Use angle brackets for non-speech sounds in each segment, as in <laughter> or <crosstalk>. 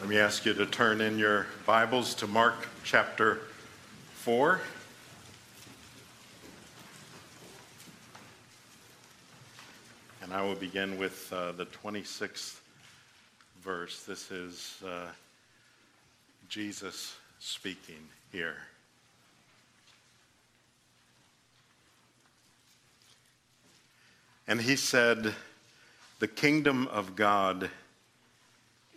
Let me ask you to turn in your Bibles to Mark chapter 4. And I will begin with uh, the 26th verse. This is uh, Jesus speaking here. And he said, The kingdom of God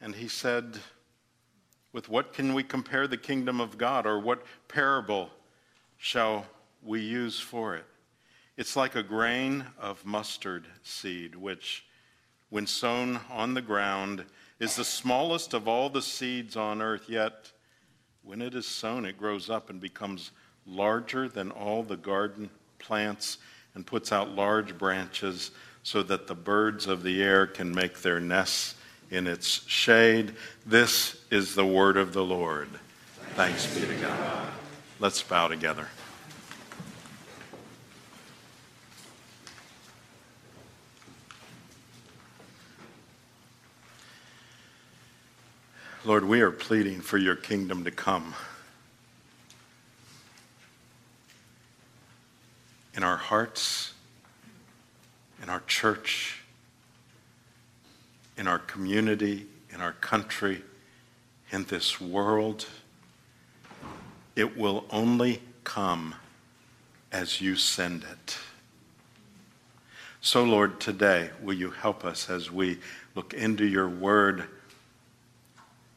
And he said, With what can we compare the kingdom of God, or what parable shall we use for it? It's like a grain of mustard seed, which, when sown on the ground, is the smallest of all the seeds on earth, yet when it is sown, it grows up and becomes larger than all the garden plants and puts out large branches so that the birds of the air can make their nests in its shade. This is the word of the Lord. Thanks be to God. Let's bow together. Lord, we are pleading for your kingdom to come. In our hearts, in our church, in our community, in our country, in this world. It will only come as you send it. So, Lord, today, will you help us as we look into your word?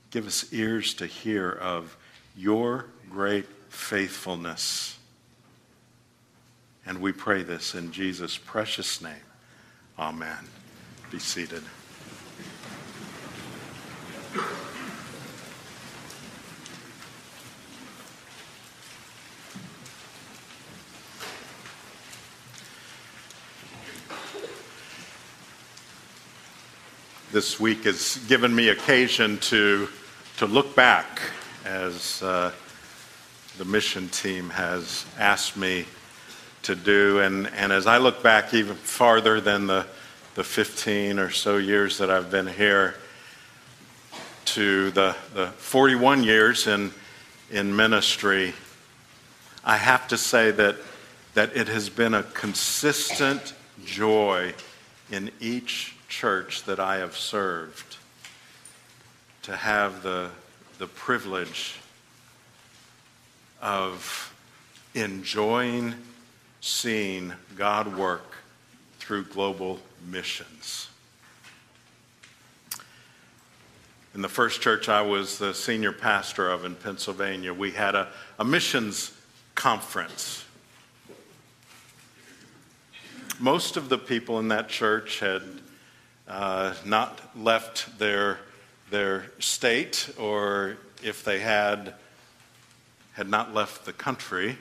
Give us ears to hear of your great faithfulness. And we pray this in Jesus' precious name. Amen. Be seated. This week has given me occasion to, to look back as uh, the mission team has asked me to do. And, and as I look back even farther than the, the 15 or so years that I've been here, to the, the 41 years in, in ministry, I have to say that, that it has been a consistent joy in each church that I have served to have the, the privilege of enjoying seeing God work through global missions. In the first church I was the senior pastor of in Pennsylvania, we had a, a missions conference. Most of the people in that church had uh, not left their, their state, or if they had, had not left the country,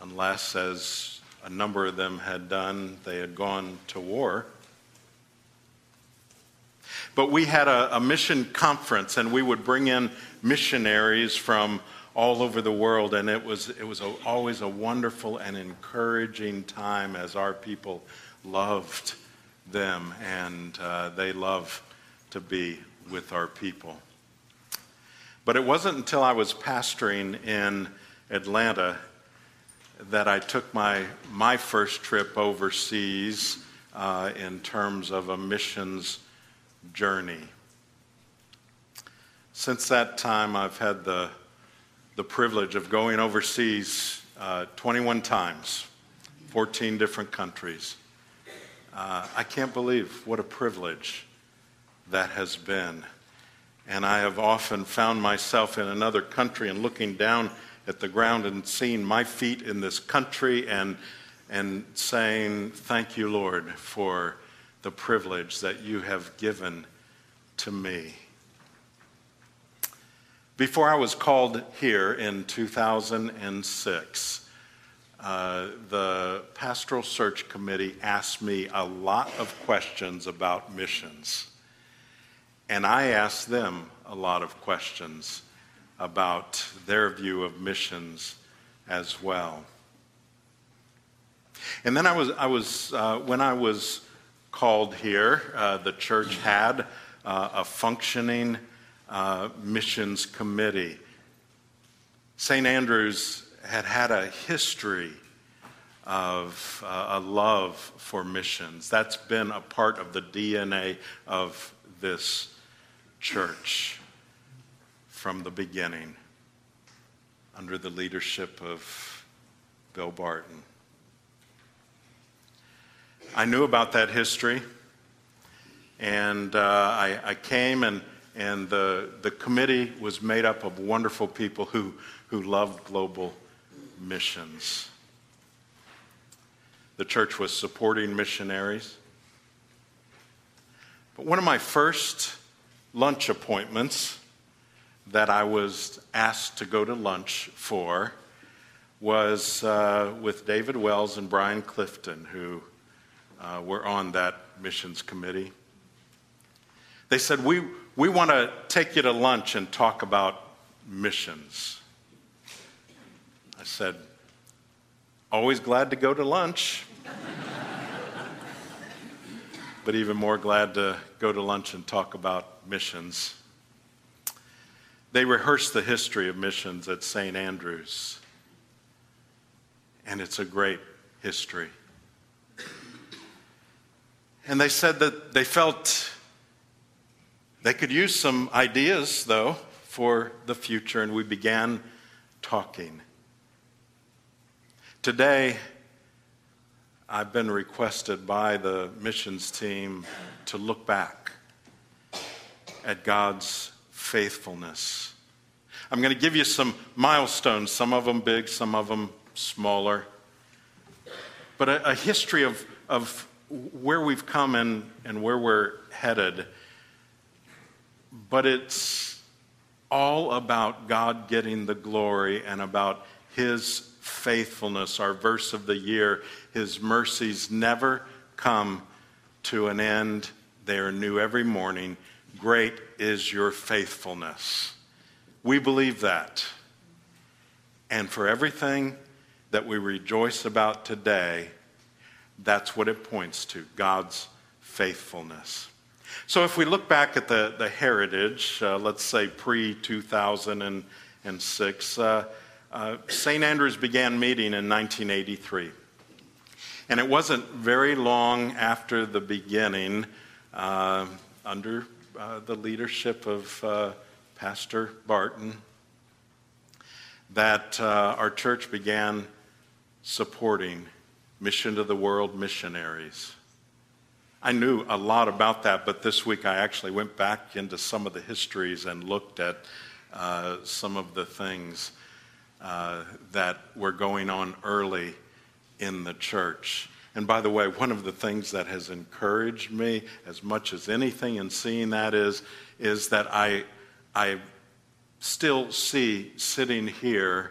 unless, as a number of them had done, they had gone to war. But we had a, a mission conference, and we would bring in missionaries from all over the world, and it was, it was a, always a wonderful and encouraging time as our people loved them, and uh, they love to be with our people. But it wasn't until I was pastoring in Atlanta that I took my, my first trip overseas uh, in terms of a missions journey. Since that time, I've had the, the privilege of going overseas uh, 21 times, 14 different countries. Uh, I can't believe what a privilege that has been. And I have often found myself in another country and looking down at the ground and seeing my feet in this country and, and saying, Thank you, Lord, for the privilege that you have given to me. Before I was called here in 2006, uh, the Pastoral Search Committee asked me a lot of questions about missions. And I asked them a lot of questions about their view of missions as well. And then I was, I was uh, when I was called here, uh, the church had uh, a functioning uh, missions committee. St. Andrews had had a history of uh, a love for missions. That's been a part of the DNA of this church from the beginning under the leadership of Bill Barton. I knew about that history, and uh, I, I, came, and, and the, the committee was made up of wonderful people who, who loved global missions. The church was supporting missionaries. But one of my first lunch appointments that I was asked to go to lunch for was uh, with David Wells and Brian Clifton, who uh, were on that missions committee. They said, We, we want to take you to lunch and talk about missions. I said, Always glad to go to lunch. <laughs> but even more glad to go to lunch and talk about missions. They rehearsed the history of missions at St. Andrews, and it's a great history. And they said that they felt they could use some ideas, though, for the future, and we began talking. Today, I've been requested by the missions team to look back at God's faithfulness. I'm going to give you some milestones, some of them big, some of them smaller, but a, a history of, of where we've come and, and where we're headed. But it's all about God getting the glory and about His faithfulness, our verse of the year. His mercies never come to an end, they are new every morning. Great is your faithfulness. We believe that. And for everything that we rejoice about today, that's what it points to God's faithfulness. So if we look back at the, the heritage, uh, let's say pre 2006, uh, uh, St. Andrews began meeting in 1983. And it wasn't very long after the beginning, uh, under uh, the leadership of uh, Pastor Barton, that our church began supporting Mission to the World missionaries. I knew a lot about that, but this week I actually went back into some of the histories and looked at uh, some of the things uh, that were going on early in the church. And by the way, one of the things that has encouraged me as much as anything in seeing that is, is that I, I still see sitting here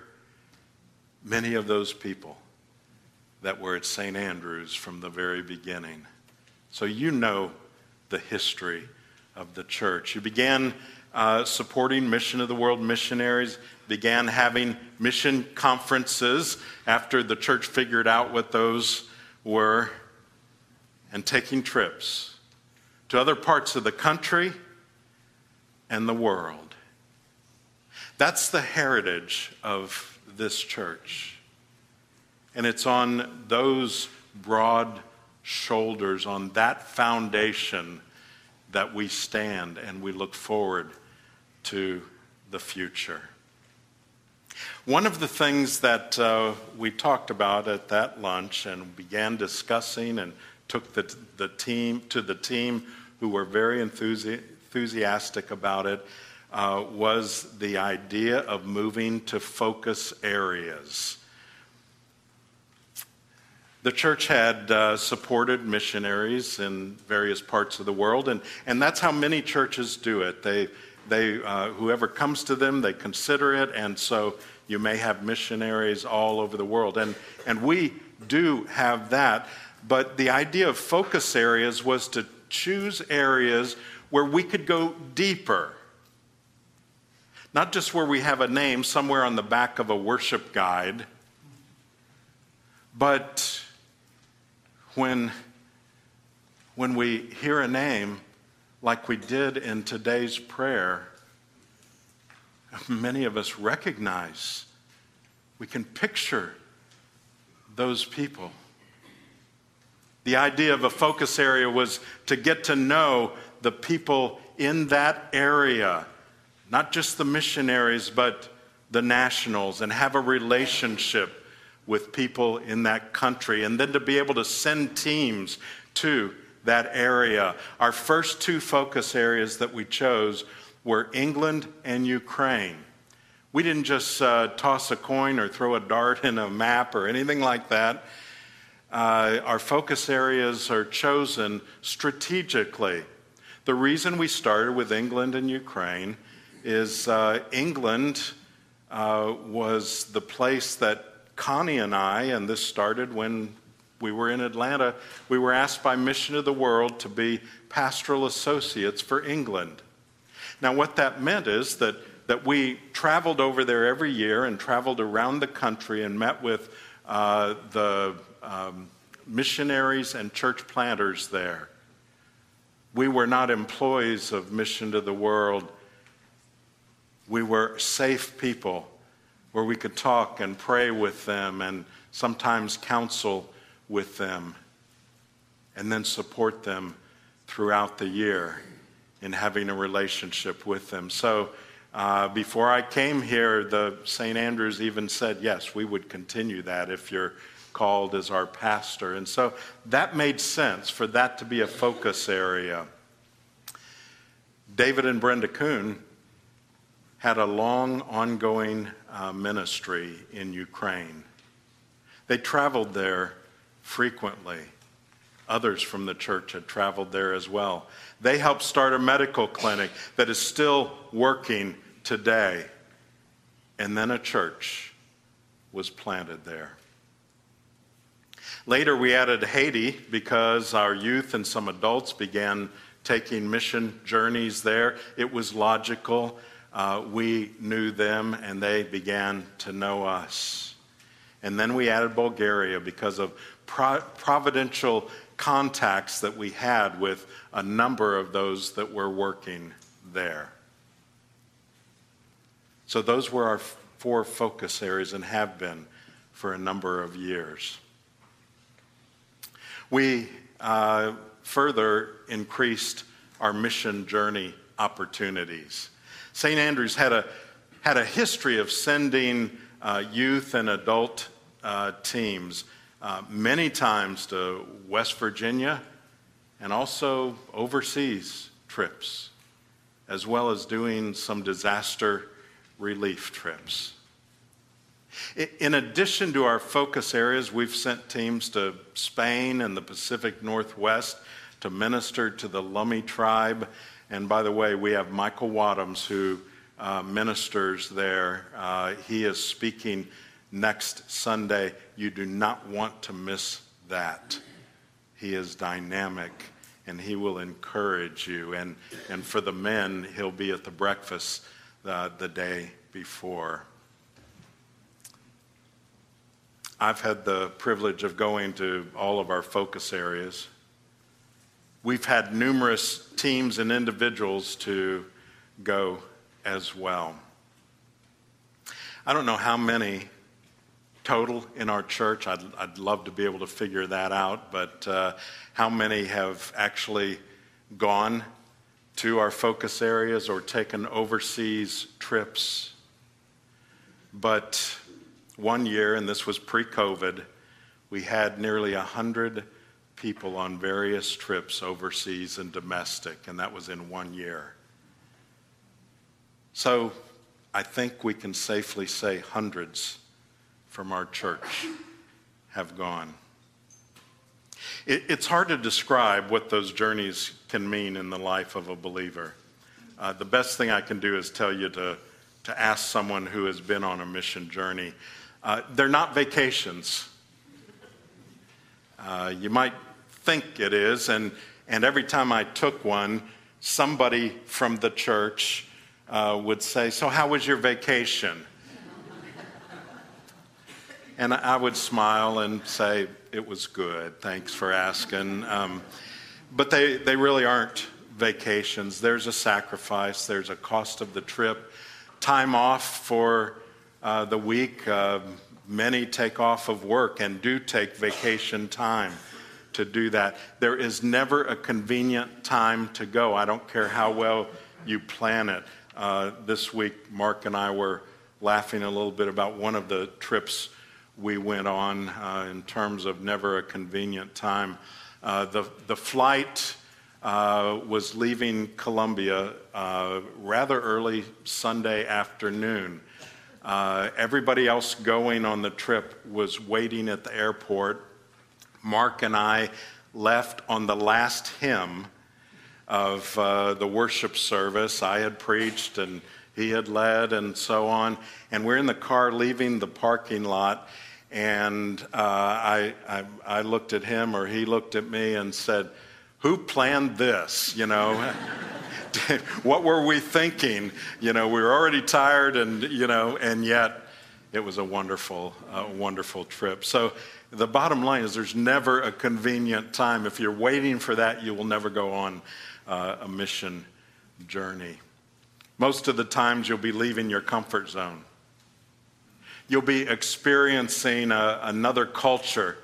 many of those people that were at St. Andrews from the very beginning. So you know the history of the church. You began uh, supporting Mission of the World missionaries, began having mission conferences after the church figured out what those were, and taking trips to other parts of the country and the world. That's the heritage of this church. And it's on those broad shoulders, on that foundation, that we stand and we look forward to the future. One of the things that uh, we talked about at that lunch and began discussing and took the, the team to the team who were very enthusi- enthusiastic about it uh, was the idea of moving to focus areas. The church had uh, supported missionaries in various parts of the world, and, and that's how many churches do it. They, they, uh, whoever comes to them, they consider it, and so you may have missionaries all over the world. And, and we do have that, but the idea of focus areas was to choose areas where we could go deeper. Not just where we have a name somewhere on the back of a worship guide, but when, when we hear a name like we did in today's prayer, many of us recognize, we can picture those people. The idea of a focus area was to get to know the people in that area, not just the missionaries, but the nationals, and have a relationship with people in that country, and then to be able to send teams to that area. Our first two focus areas that we chose were England and Ukraine. We didn't just uh, toss a coin or throw a dart in a map or anything like that. Uh, our focus areas are chosen strategically. The reason we started with England and Ukraine is uh, England uh, was the place that Connie and I, and this started when we were in Atlanta, we were asked by Mission of the World to be pastoral associates for England. Now, what that meant is that, that we traveled over there every year and traveled around the country and met with uh, the um, missionaries and church planters there. We were not employees of Mission to the World. We were safe people where we could talk and pray with them and sometimes counsel with them and then support them throughout the year in having a relationship with them. So uh, before I came here, the St. Andrews even said, yes, we would continue that if you're called as our pastor. And so that made sense for that to be a focus area. David and Brenda Kuhn had a long, ongoing uh, ministry in Ukraine. They traveled there frequently. Others from the church had traveled there as well. They helped start a medical clinic that is still working today. And then a church was planted there. Later, we added Haiti because our youth and some adults began taking mission journeys there. It was logical uh, we knew them and they began to know us. And then we added Bulgaria because of pro- providential contacts that we had with a number of those that were working there. So those were our four focus areas and have been for a number of years. We uh, further increased our mission journey opportunities. St. Andrews had a, had a history of sending uh, youth and adult uh, teams uh, many times to West Virginia and also overseas trips, as well as doing some disaster relief trips. In addition to our focus areas, we've sent teams to Spain and the Pacific Northwest to minister to the Lummi tribe and by the way, we have Michael Wadhams who uh, ministers there. Uh, he is speaking next Sunday. You do not want to miss that. He is dynamic and he will encourage you. And, and for the men, he'll be at the breakfast uh, the day before. I've had the privilege of going to all of our focus areas. We've had numerous teams and individuals to go as well. I don't know how many total in our church. I'd, I'd love to be able to figure that out, but uh, how many have actually gone to our focus areas or taken overseas trips? But one year, and this was pre COVID, we had nearly 100 people on various trips overseas and domestic, and that was in one year. So I think we can safely say hundreds from our church have gone. It, it's hard to describe what those journeys can mean in the life of a believer. Uh, the best thing I can do is tell you to, to ask someone who has been on a mission journey. Uh, they're not vacations. Uh, you might think it is, and, and every time I took one, somebody from the church uh, would say, So, how was your vacation? and I would smile and say, It was good. Thanks for asking. Um, but they, they really aren't vacations. There's a sacrifice, there's a cost of the trip, time off for uh, the week. Uh, many take off of work and do take vacation time to do that. There is never a convenient time to go. I don't care how well you plan it. Uh, this week, Mark and I were laughing a little bit about one of the trips we went on uh, in terms of never a convenient time. Uh, the, the flight uh, was leaving Columbia uh, rather early Sunday afternoon. Uh, everybody else going on the trip was waiting at the airport Mark and I left on the last hymn of uh, the worship service. I had preached and he had led and so on. And we're in the car leaving the parking lot. And uh, I, I, I looked at him or he looked at me and said, Who planned this? You know? <laughs> what were we thinking? You know, we were already tired and, you know, and yet it was a wonderful, uh, wonderful trip. So the bottom line is there's never a convenient time. If you're waiting for that, you will never go on uh, a mission journey. Most of the times, you'll be leaving your comfort zone. You'll be experiencing a, another culture.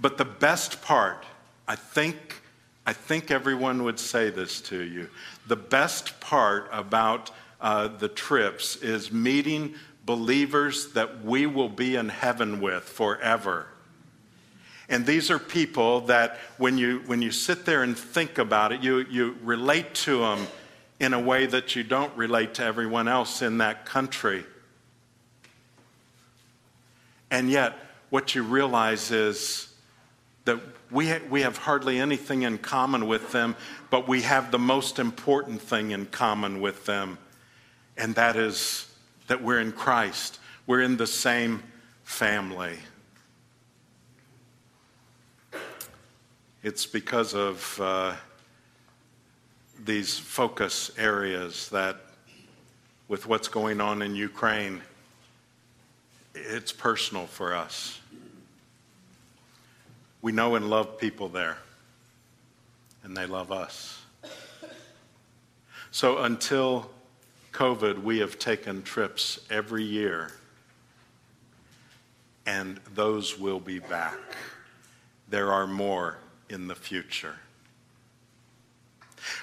But the best part, I think, I think everyone would say this to you. The best part about uh, the trips is meeting believers that we will be in heaven with forever. And these are people that when you, when you sit there and think about it, you, you relate to them in a way that you don't relate to everyone else in that country. And yet, what you realize is that we, ha- we have hardly anything in common with them, but we have the most important thing in common with them, and that is that we're in Christ. We're in the same family. It's because of uh, these focus areas that, with what's going on in Ukraine, it's personal for us. We know and love people there, and they love us. So until COVID, we have taken trips every year, and those will be back. There are more in the future.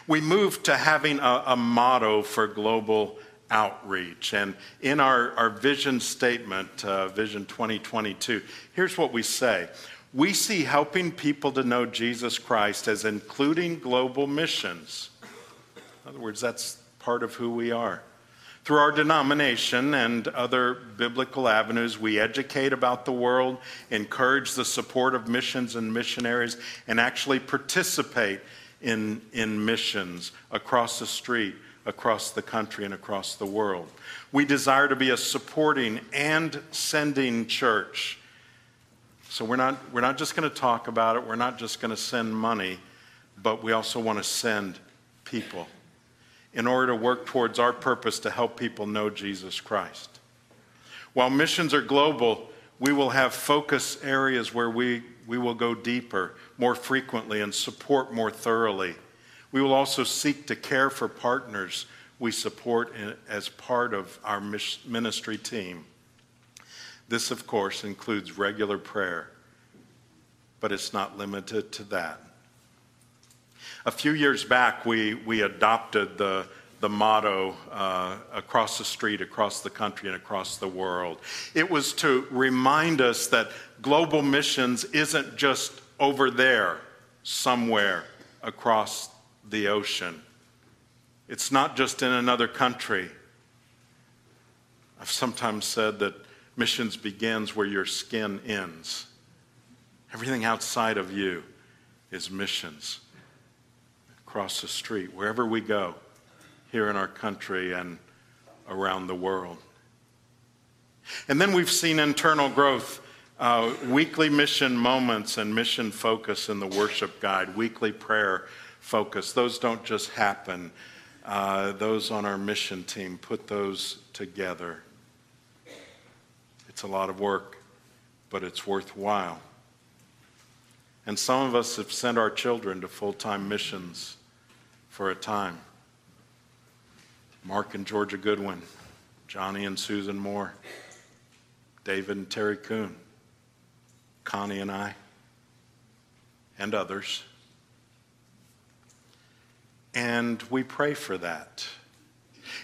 We moved to having a, a motto for global outreach. And in our, our vision statement, uh, Vision 2022, here's what we say We see helping people to know Jesus Christ as including global missions. In other words, that's part of who we are. Through our denomination and other biblical avenues, we educate about the world, encourage the support of missions and missionaries, and actually participate in, in missions across the street, across the country, and across the world. We desire to be a supporting and sending church. So we're not, we're not just going to talk about it, we're not just going to send money, but we also want to send people in order to work towards our purpose to help people know Jesus Christ. While missions are global, we will have focus areas where we, we will go deeper, more frequently, and support more thoroughly. We will also seek to care for partners we support in, as part of our ministry team. This, of course, includes regular prayer, but it's not limited to that. A few years back, we, we adopted the, the motto uh, across the street, across the country, and across the world. It was to remind us that global missions isn't just over there, somewhere across the ocean. It's not just in another country. I've sometimes said that missions begins where your skin ends. Everything outside of you is missions. Across the street, wherever we go, here in our country and around the world. And then we've seen internal growth, uh, weekly mission moments and mission focus in the worship guide, weekly prayer focus. Those don't just happen. Uh, those on our mission team put those together. It's a lot of work, but it's worthwhile. And some of us have sent our children to full time missions for a time. Mark and Georgia Goodwin, Johnny and Susan Moore, David and Terry Kuhn, Connie and I, and others. And we pray for that.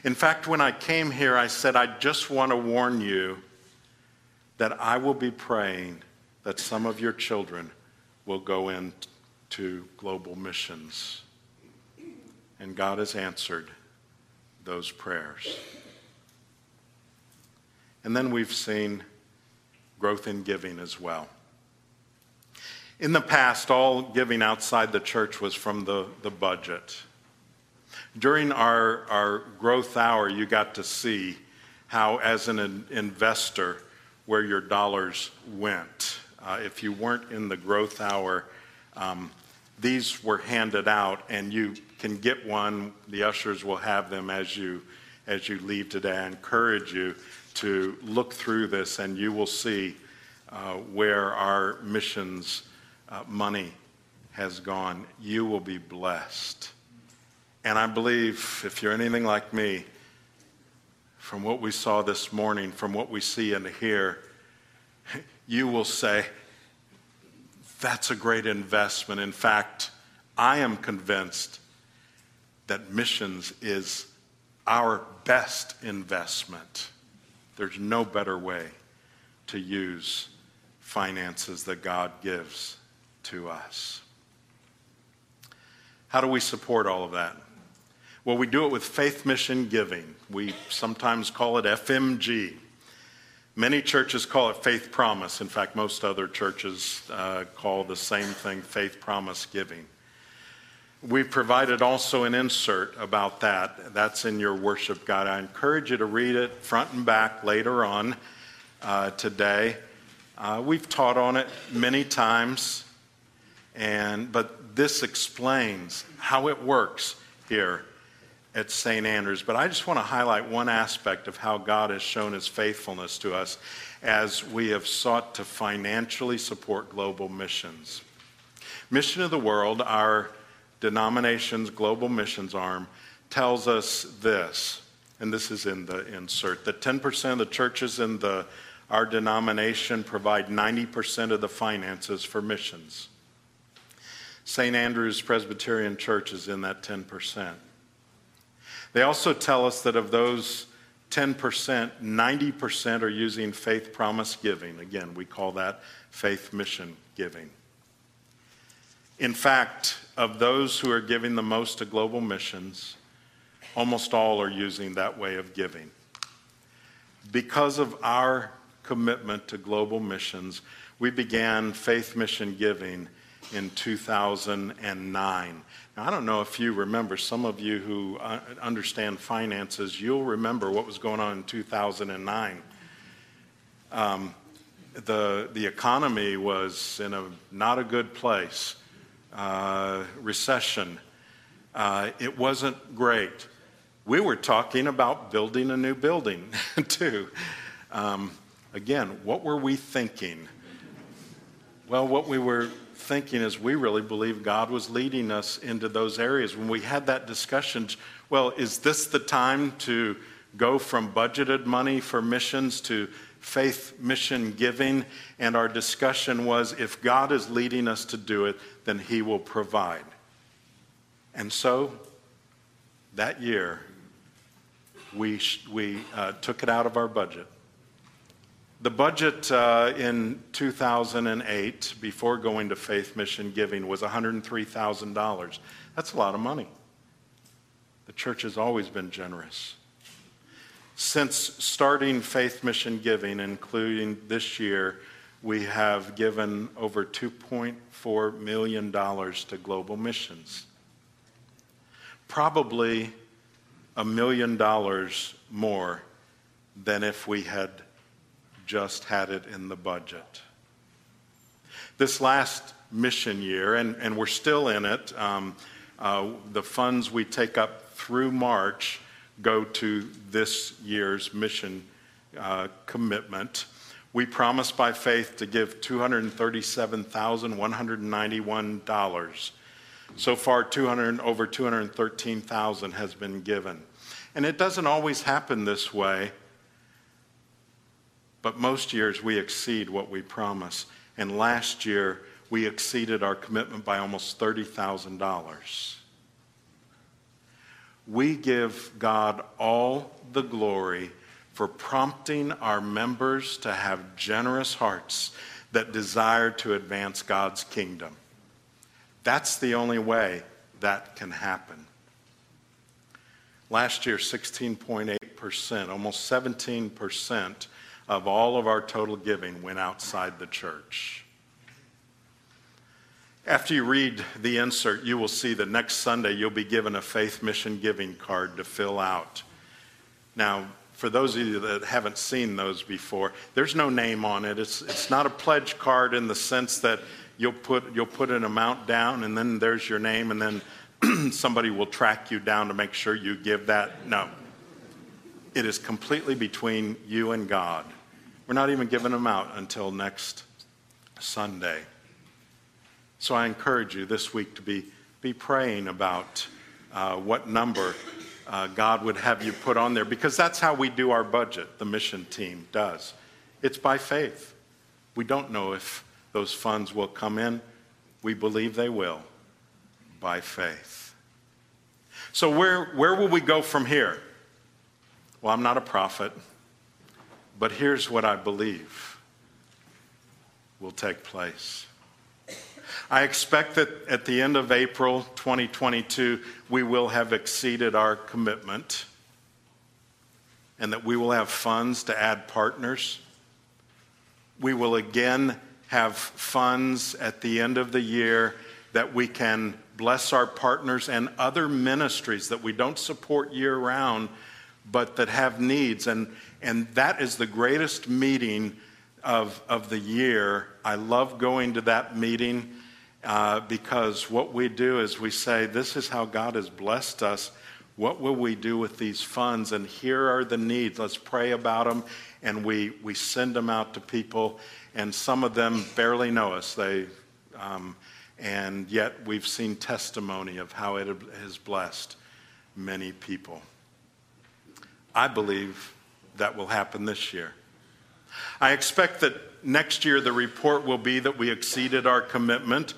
In fact, when I came here, I said, I just want to warn you that I will be praying that some of your children will go into global missions. And God has answered those prayers. And then we've seen growth in giving as well. In the past, all giving outside the church was from the, the budget. During our, our growth hour, you got to see how, as an investor, where your dollars went. Uh, if you weren't in the growth hour, um, these were handed out, and you can get one. The ushers will have them as you as you leave today. I encourage you to look through this, and you will see uh, where our missions uh, money has gone. You will be blessed. And I believe if you're anything like me, from what we saw this morning, from what we see and hear, <laughs> you will say, that's a great investment. In fact, I am convinced that missions is our best investment. There's no better way to use finances that God gives to us. How do we support all of that? Well, we do it with faith mission giving. We sometimes call it FMG. Many churches call it faith promise. In fact, most other churches uh, call the same thing faith promise giving. We've provided also an insert about that. That's in your worship guide. I encourage you to read it front and back later on uh, today. Uh, we've taught on it many times, and but this explains how it works here at St. Andrews. But I just want to highlight one aspect of how God has shown his faithfulness to us as we have sought to financially support global missions. Mission of the World, our denomination's global missions arm, tells us this, and this is in the insert, that 10% of the churches in the, our denomination provide 90% of the finances for missions. St. Andrew's Presbyterian Church is in that 10%. They also tell us that of those 10%, 90% are using faith promise giving. Again, we call that faith mission giving. In fact, of those who are giving the most to global missions, almost all are using that way of giving. Because of our commitment to global missions, we began faith mission giving in 2009. Now, I don't know if you remember, some of you who uh, understand finances, you'll remember what was going on in 2009. Um, the, the economy was in a not a good place, uh, recession. Uh, it wasn't great. We were talking about building a new building, <laughs> too. Um, again, what were we thinking? Well, what we were thinking is we really believe God was leading us into those areas. When we had that discussion, well, is this the time to go from budgeted money for missions to faith mission giving? And our discussion was if God is leading us to do it, then He will provide. And so that year, we, we uh, took it out of our budget the budget uh, in 2008, before going to faith mission giving, was $103,000. That's a lot of money. The church has always been generous. Since starting faith mission giving, including this year, we have given over $2.4 million to global missions. Probably a million dollars more than if we had just had it in the budget. This last mission year, and, and we're still in it, um, uh, the funds we take up through March go to this year's mission uh, commitment. We promised by faith to give $237,191. So far, 200, over 213,000 has been given. And it doesn't always happen this way, but most years we exceed what we promise. And last year, we exceeded our commitment by almost $30,000. We give God all the glory for prompting our members to have generous hearts that desire to advance God's kingdom. That's the only way that can happen. Last year, 16.8%, almost 17% of all of our total giving went outside the church. After you read the insert, you will see that next Sunday you'll be given a faith mission giving card to fill out. Now, for those of you that haven't seen those before, there's no name on it. It's, it's not a pledge card in the sense that you'll put, you'll put an amount down and then there's your name and then <clears throat> somebody will track you down to make sure you give that. No. It is completely between you and God. We're not even giving them out until next Sunday. So I encourage you this week to be, be praying about uh, what number uh, God would have you put on there because that's how we do our budget, the mission team does. It's by faith. We don't know if those funds will come in. We believe they will by faith. So, where, where will we go from here? Well, I'm not a prophet, but here's what I believe will take place. I expect that at the end of April 2022, we will have exceeded our commitment and that we will have funds to add partners. We will again have funds at the end of the year that we can bless our partners and other ministries that we don't support year round, but that have needs. And, and that is the greatest meeting of, of the year. I love going to that meeting uh, because what we do is we say, This is how God has blessed us. What will we do with these funds? And here are the needs. Let's pray about them. And we, we send them out to people. And some of them barely know us. They, um, and yet we've seen testimony of how it has blessed many people. I believe that will happen this year. I expect that next year the report will be that we exceeded our commitment,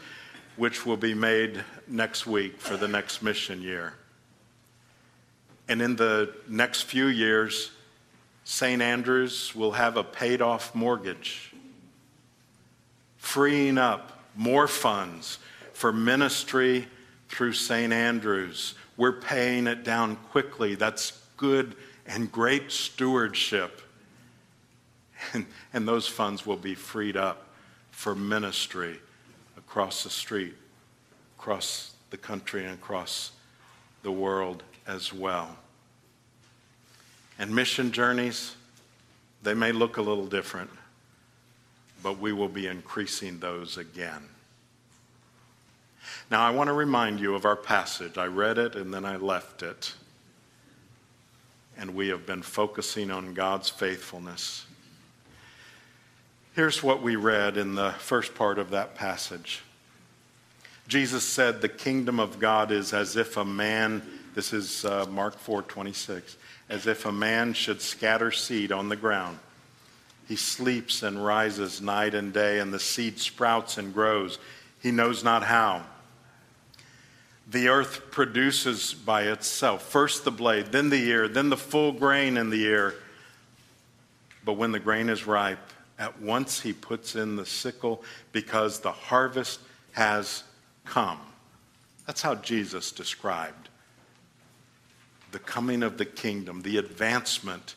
which will be made next week for the next mission year. And in the next few years, St. Andrews will have a paid off mortgage, freeing up more funds for ministry through St. Andrews. We're paying it down quickly. That's good and great stewardship and, <laughs> and those funds will be freed up for ministry across the street, across the country, and across the world as well. And mission journeys, they may look a little different, but we will be increasing those again. Now, I want to remind you of our passage. I read it and then I left it. And we have been focusing on God's faithfulness. Here's what we read in the first part of that passage. Jesus said, The kingdom of God is as if a man, this is uh, Mark 4 26, as if a man should scatter seed on the ground. He sleeps and rises night and day, and the seed sprouts and grows. He knows not how. The earth produces by itself first the blade, then the ear, then the full grain in the ear. But when the grain is ripe, at once he puts in the sickle because the harvest has come. That's how Jesus described the coming of the kingdom, the advancement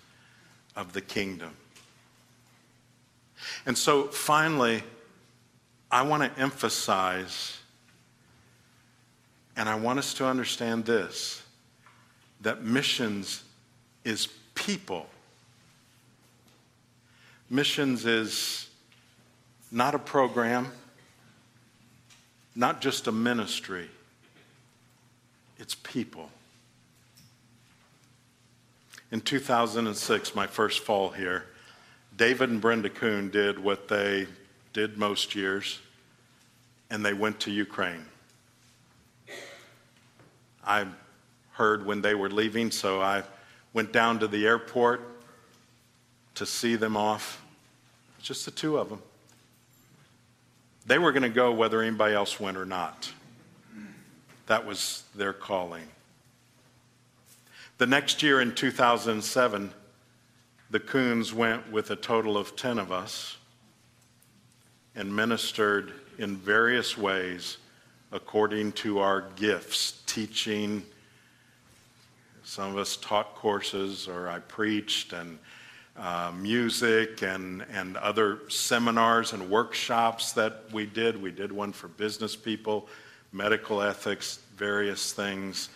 of the kingdom. And so finally, I want to emphasize, and I want us to understand this that missions is people. Missions is not a program, not just a ministry, it's people. In 2006, my first fall here, David and Brenda Kuhn did what they did most years, and they went to Ukraine. I heard when they were leaving, so I went down to the airport to see them off. Just the two of them. They were going to go whether anybody else went or not. That was their calling. The next year in 2007, the Coons went with a total of 10 of us and ministered in various ways according to our gifts, teaching. Some of us taught courses, or I preached, and uh, music, and, and other seminars and workshops that we did. We did one for business people, medical ethics, various things.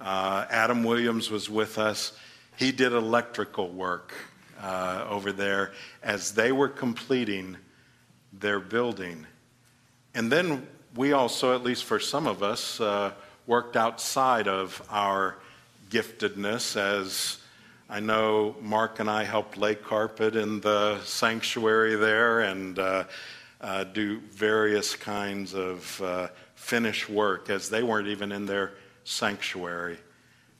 Uh, Adam Williams was with us. He did electrical work uh, over there as they were completing their building. And then we also, at least for some of us, uh, worked outside of our giftedness as I know Mark and I helped lay carpet in the sanctuary there and uh, uh, do various kinds of uh, finish work as they weren't even in their sanctuary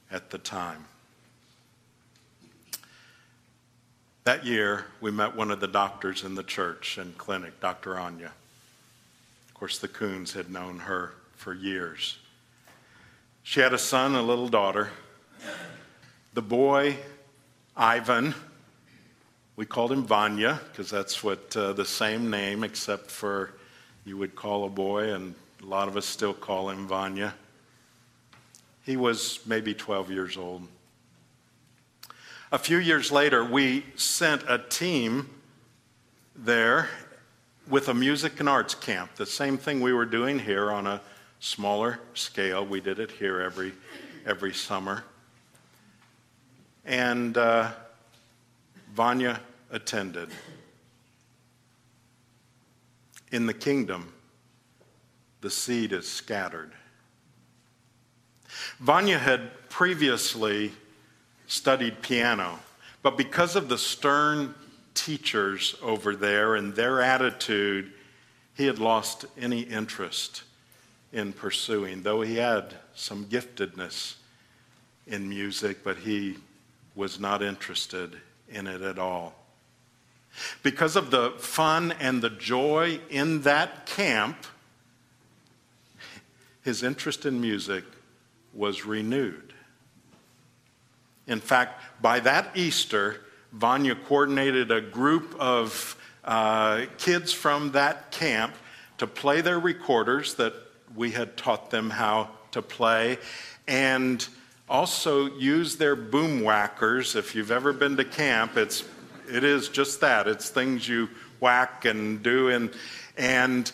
at the time. That year, we met one of the doctors in the church and clinic, Dr. Anya. Of course, the Coons had known her for years. She had a son, a little daughter. The boy, Ivan, we called him Vanya because that's what uh, the same name, except for you would call a boy, and a lot of us still call him Vanya. He was maybe 12 years old. A few years later, we sent a team there with a music and arts camp, the same thing we were doing here on a smaller scale. We did it here every, every summer. And uh, Vanya attended. In the kingdom, the seed is scattered. Vanya had previously studied piano. But because of the stern teachers over there and their attitude, he had lost any interest in pursuing, though he had some giftedness in music, but he was not interested in it at all. Because of the fun and the joy in that camp, his interest in music was renewed. In fact, by that Easter, Vanya coordinated a group of uh, kids from that camp to play their recorders that we had taught them how to play and also use their Boomwhackers. If you've ever been to camp, it's, it is just that. It's things you whack and do. And, and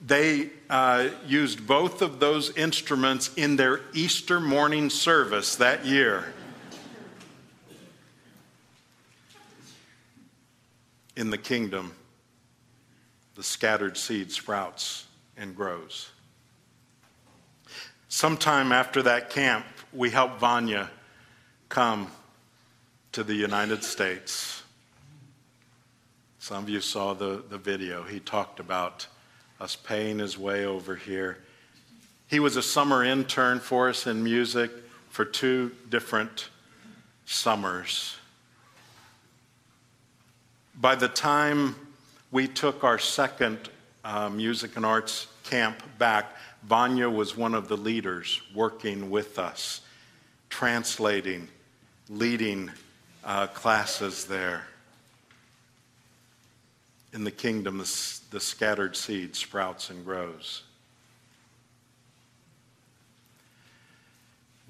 they uh, used both of those instruments in their Easter morning service that year. in the kingdom, the scattered seed sprouts and grows. Sometime after that camp, we helped Vanya come to the United States. Some of you saw the, the video. He talked about us paying his way over here. He was a summer intern for us in music for two different summers by the time we took our second uh, music and arts camp back, Vanya was one of the leaders working with us, translating, leading uh, classes there. In the kingdom, the, the scattered seed sprouts and grows.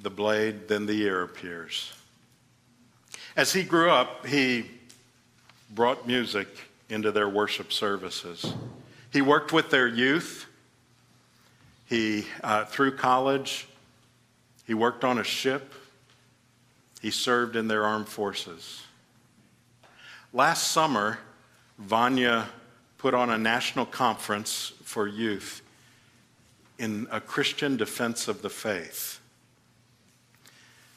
The blade, then the ear appears. As he grew up, he brought music into their worship services. He worked with their youth. He, uh, through college, he worked on a ship. He served in their armed forces. Last summer, Vanya put on a national conference for youth in a Christian defense of the faith.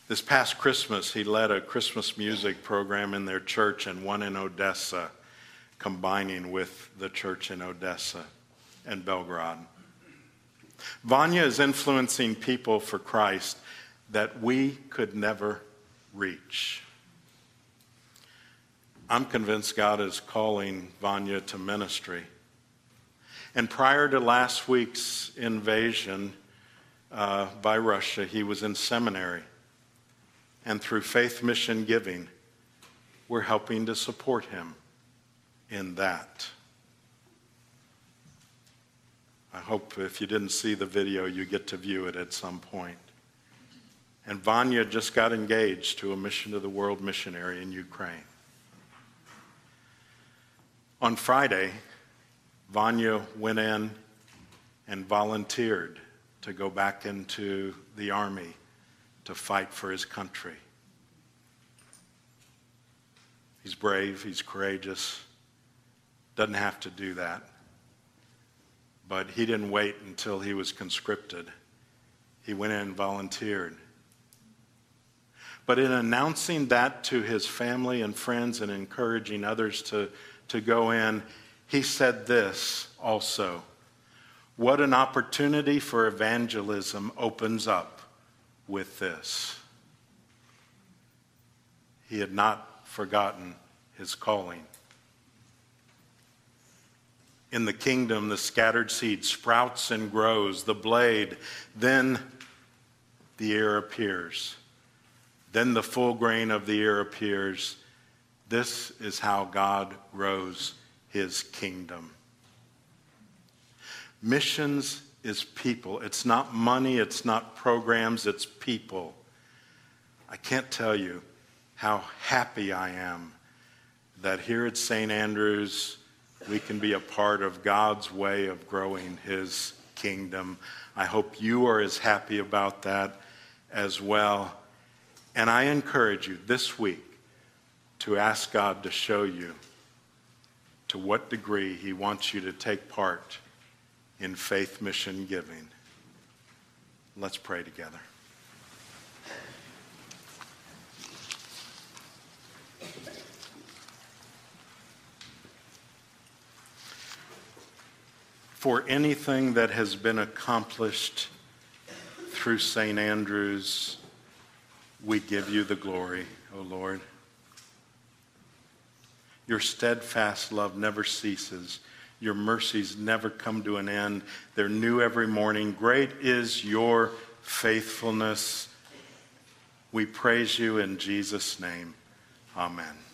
This past Christmas, he led a Christmas music program in their church and one in Odessa, combining with the church in Odessa and Belgrade. Vanya is influencing people for Christ that we could never reach. I'm convinced God is calling Vanya to ministry. And prior to last week's invasion uh, by Russia, he was in seminary. And through faith mission giving, we're helping to support him in that. I hope if you didn't see the video, you get to view it at some point. And Vanya just got engaged to a mission to the world missionary in Ukraine. On Friday, Vanya went in and volunteered to go back into the army to fight for his country. He's brave, he's courageous, doesn't have to do that. But he didn't wait until he was conscripted. He went in and volunteered. But in announcing that to his family and friends and encouraging others to to go in, he said this also What an opportunity for evangelism opens up with this. He had not forgotten his calling. In the kingdom, the scattered seed sprouts and grows, the blade, then the ear appears. Then the full grain of the ear appears this is how God grows his kingdom. Missions is people. It's not money, it's not programs, it's people. I can't tell you how happy I am that here at St. Andrews we can be a part of God's way of growing his kingdom. I hope you are as happy about that as well. And I encourage you this week to ask God to show you to what degree He wants you to take part in faith mission giving. Let's pray together. For anything that has been accomplished through St. Andrews, we give you the glory, O Lord. Your steadfast love never ceases. Your mercies never come to an end. They're new every morning. Great is your faithfulness. We praise you in Jesus' name. Amen.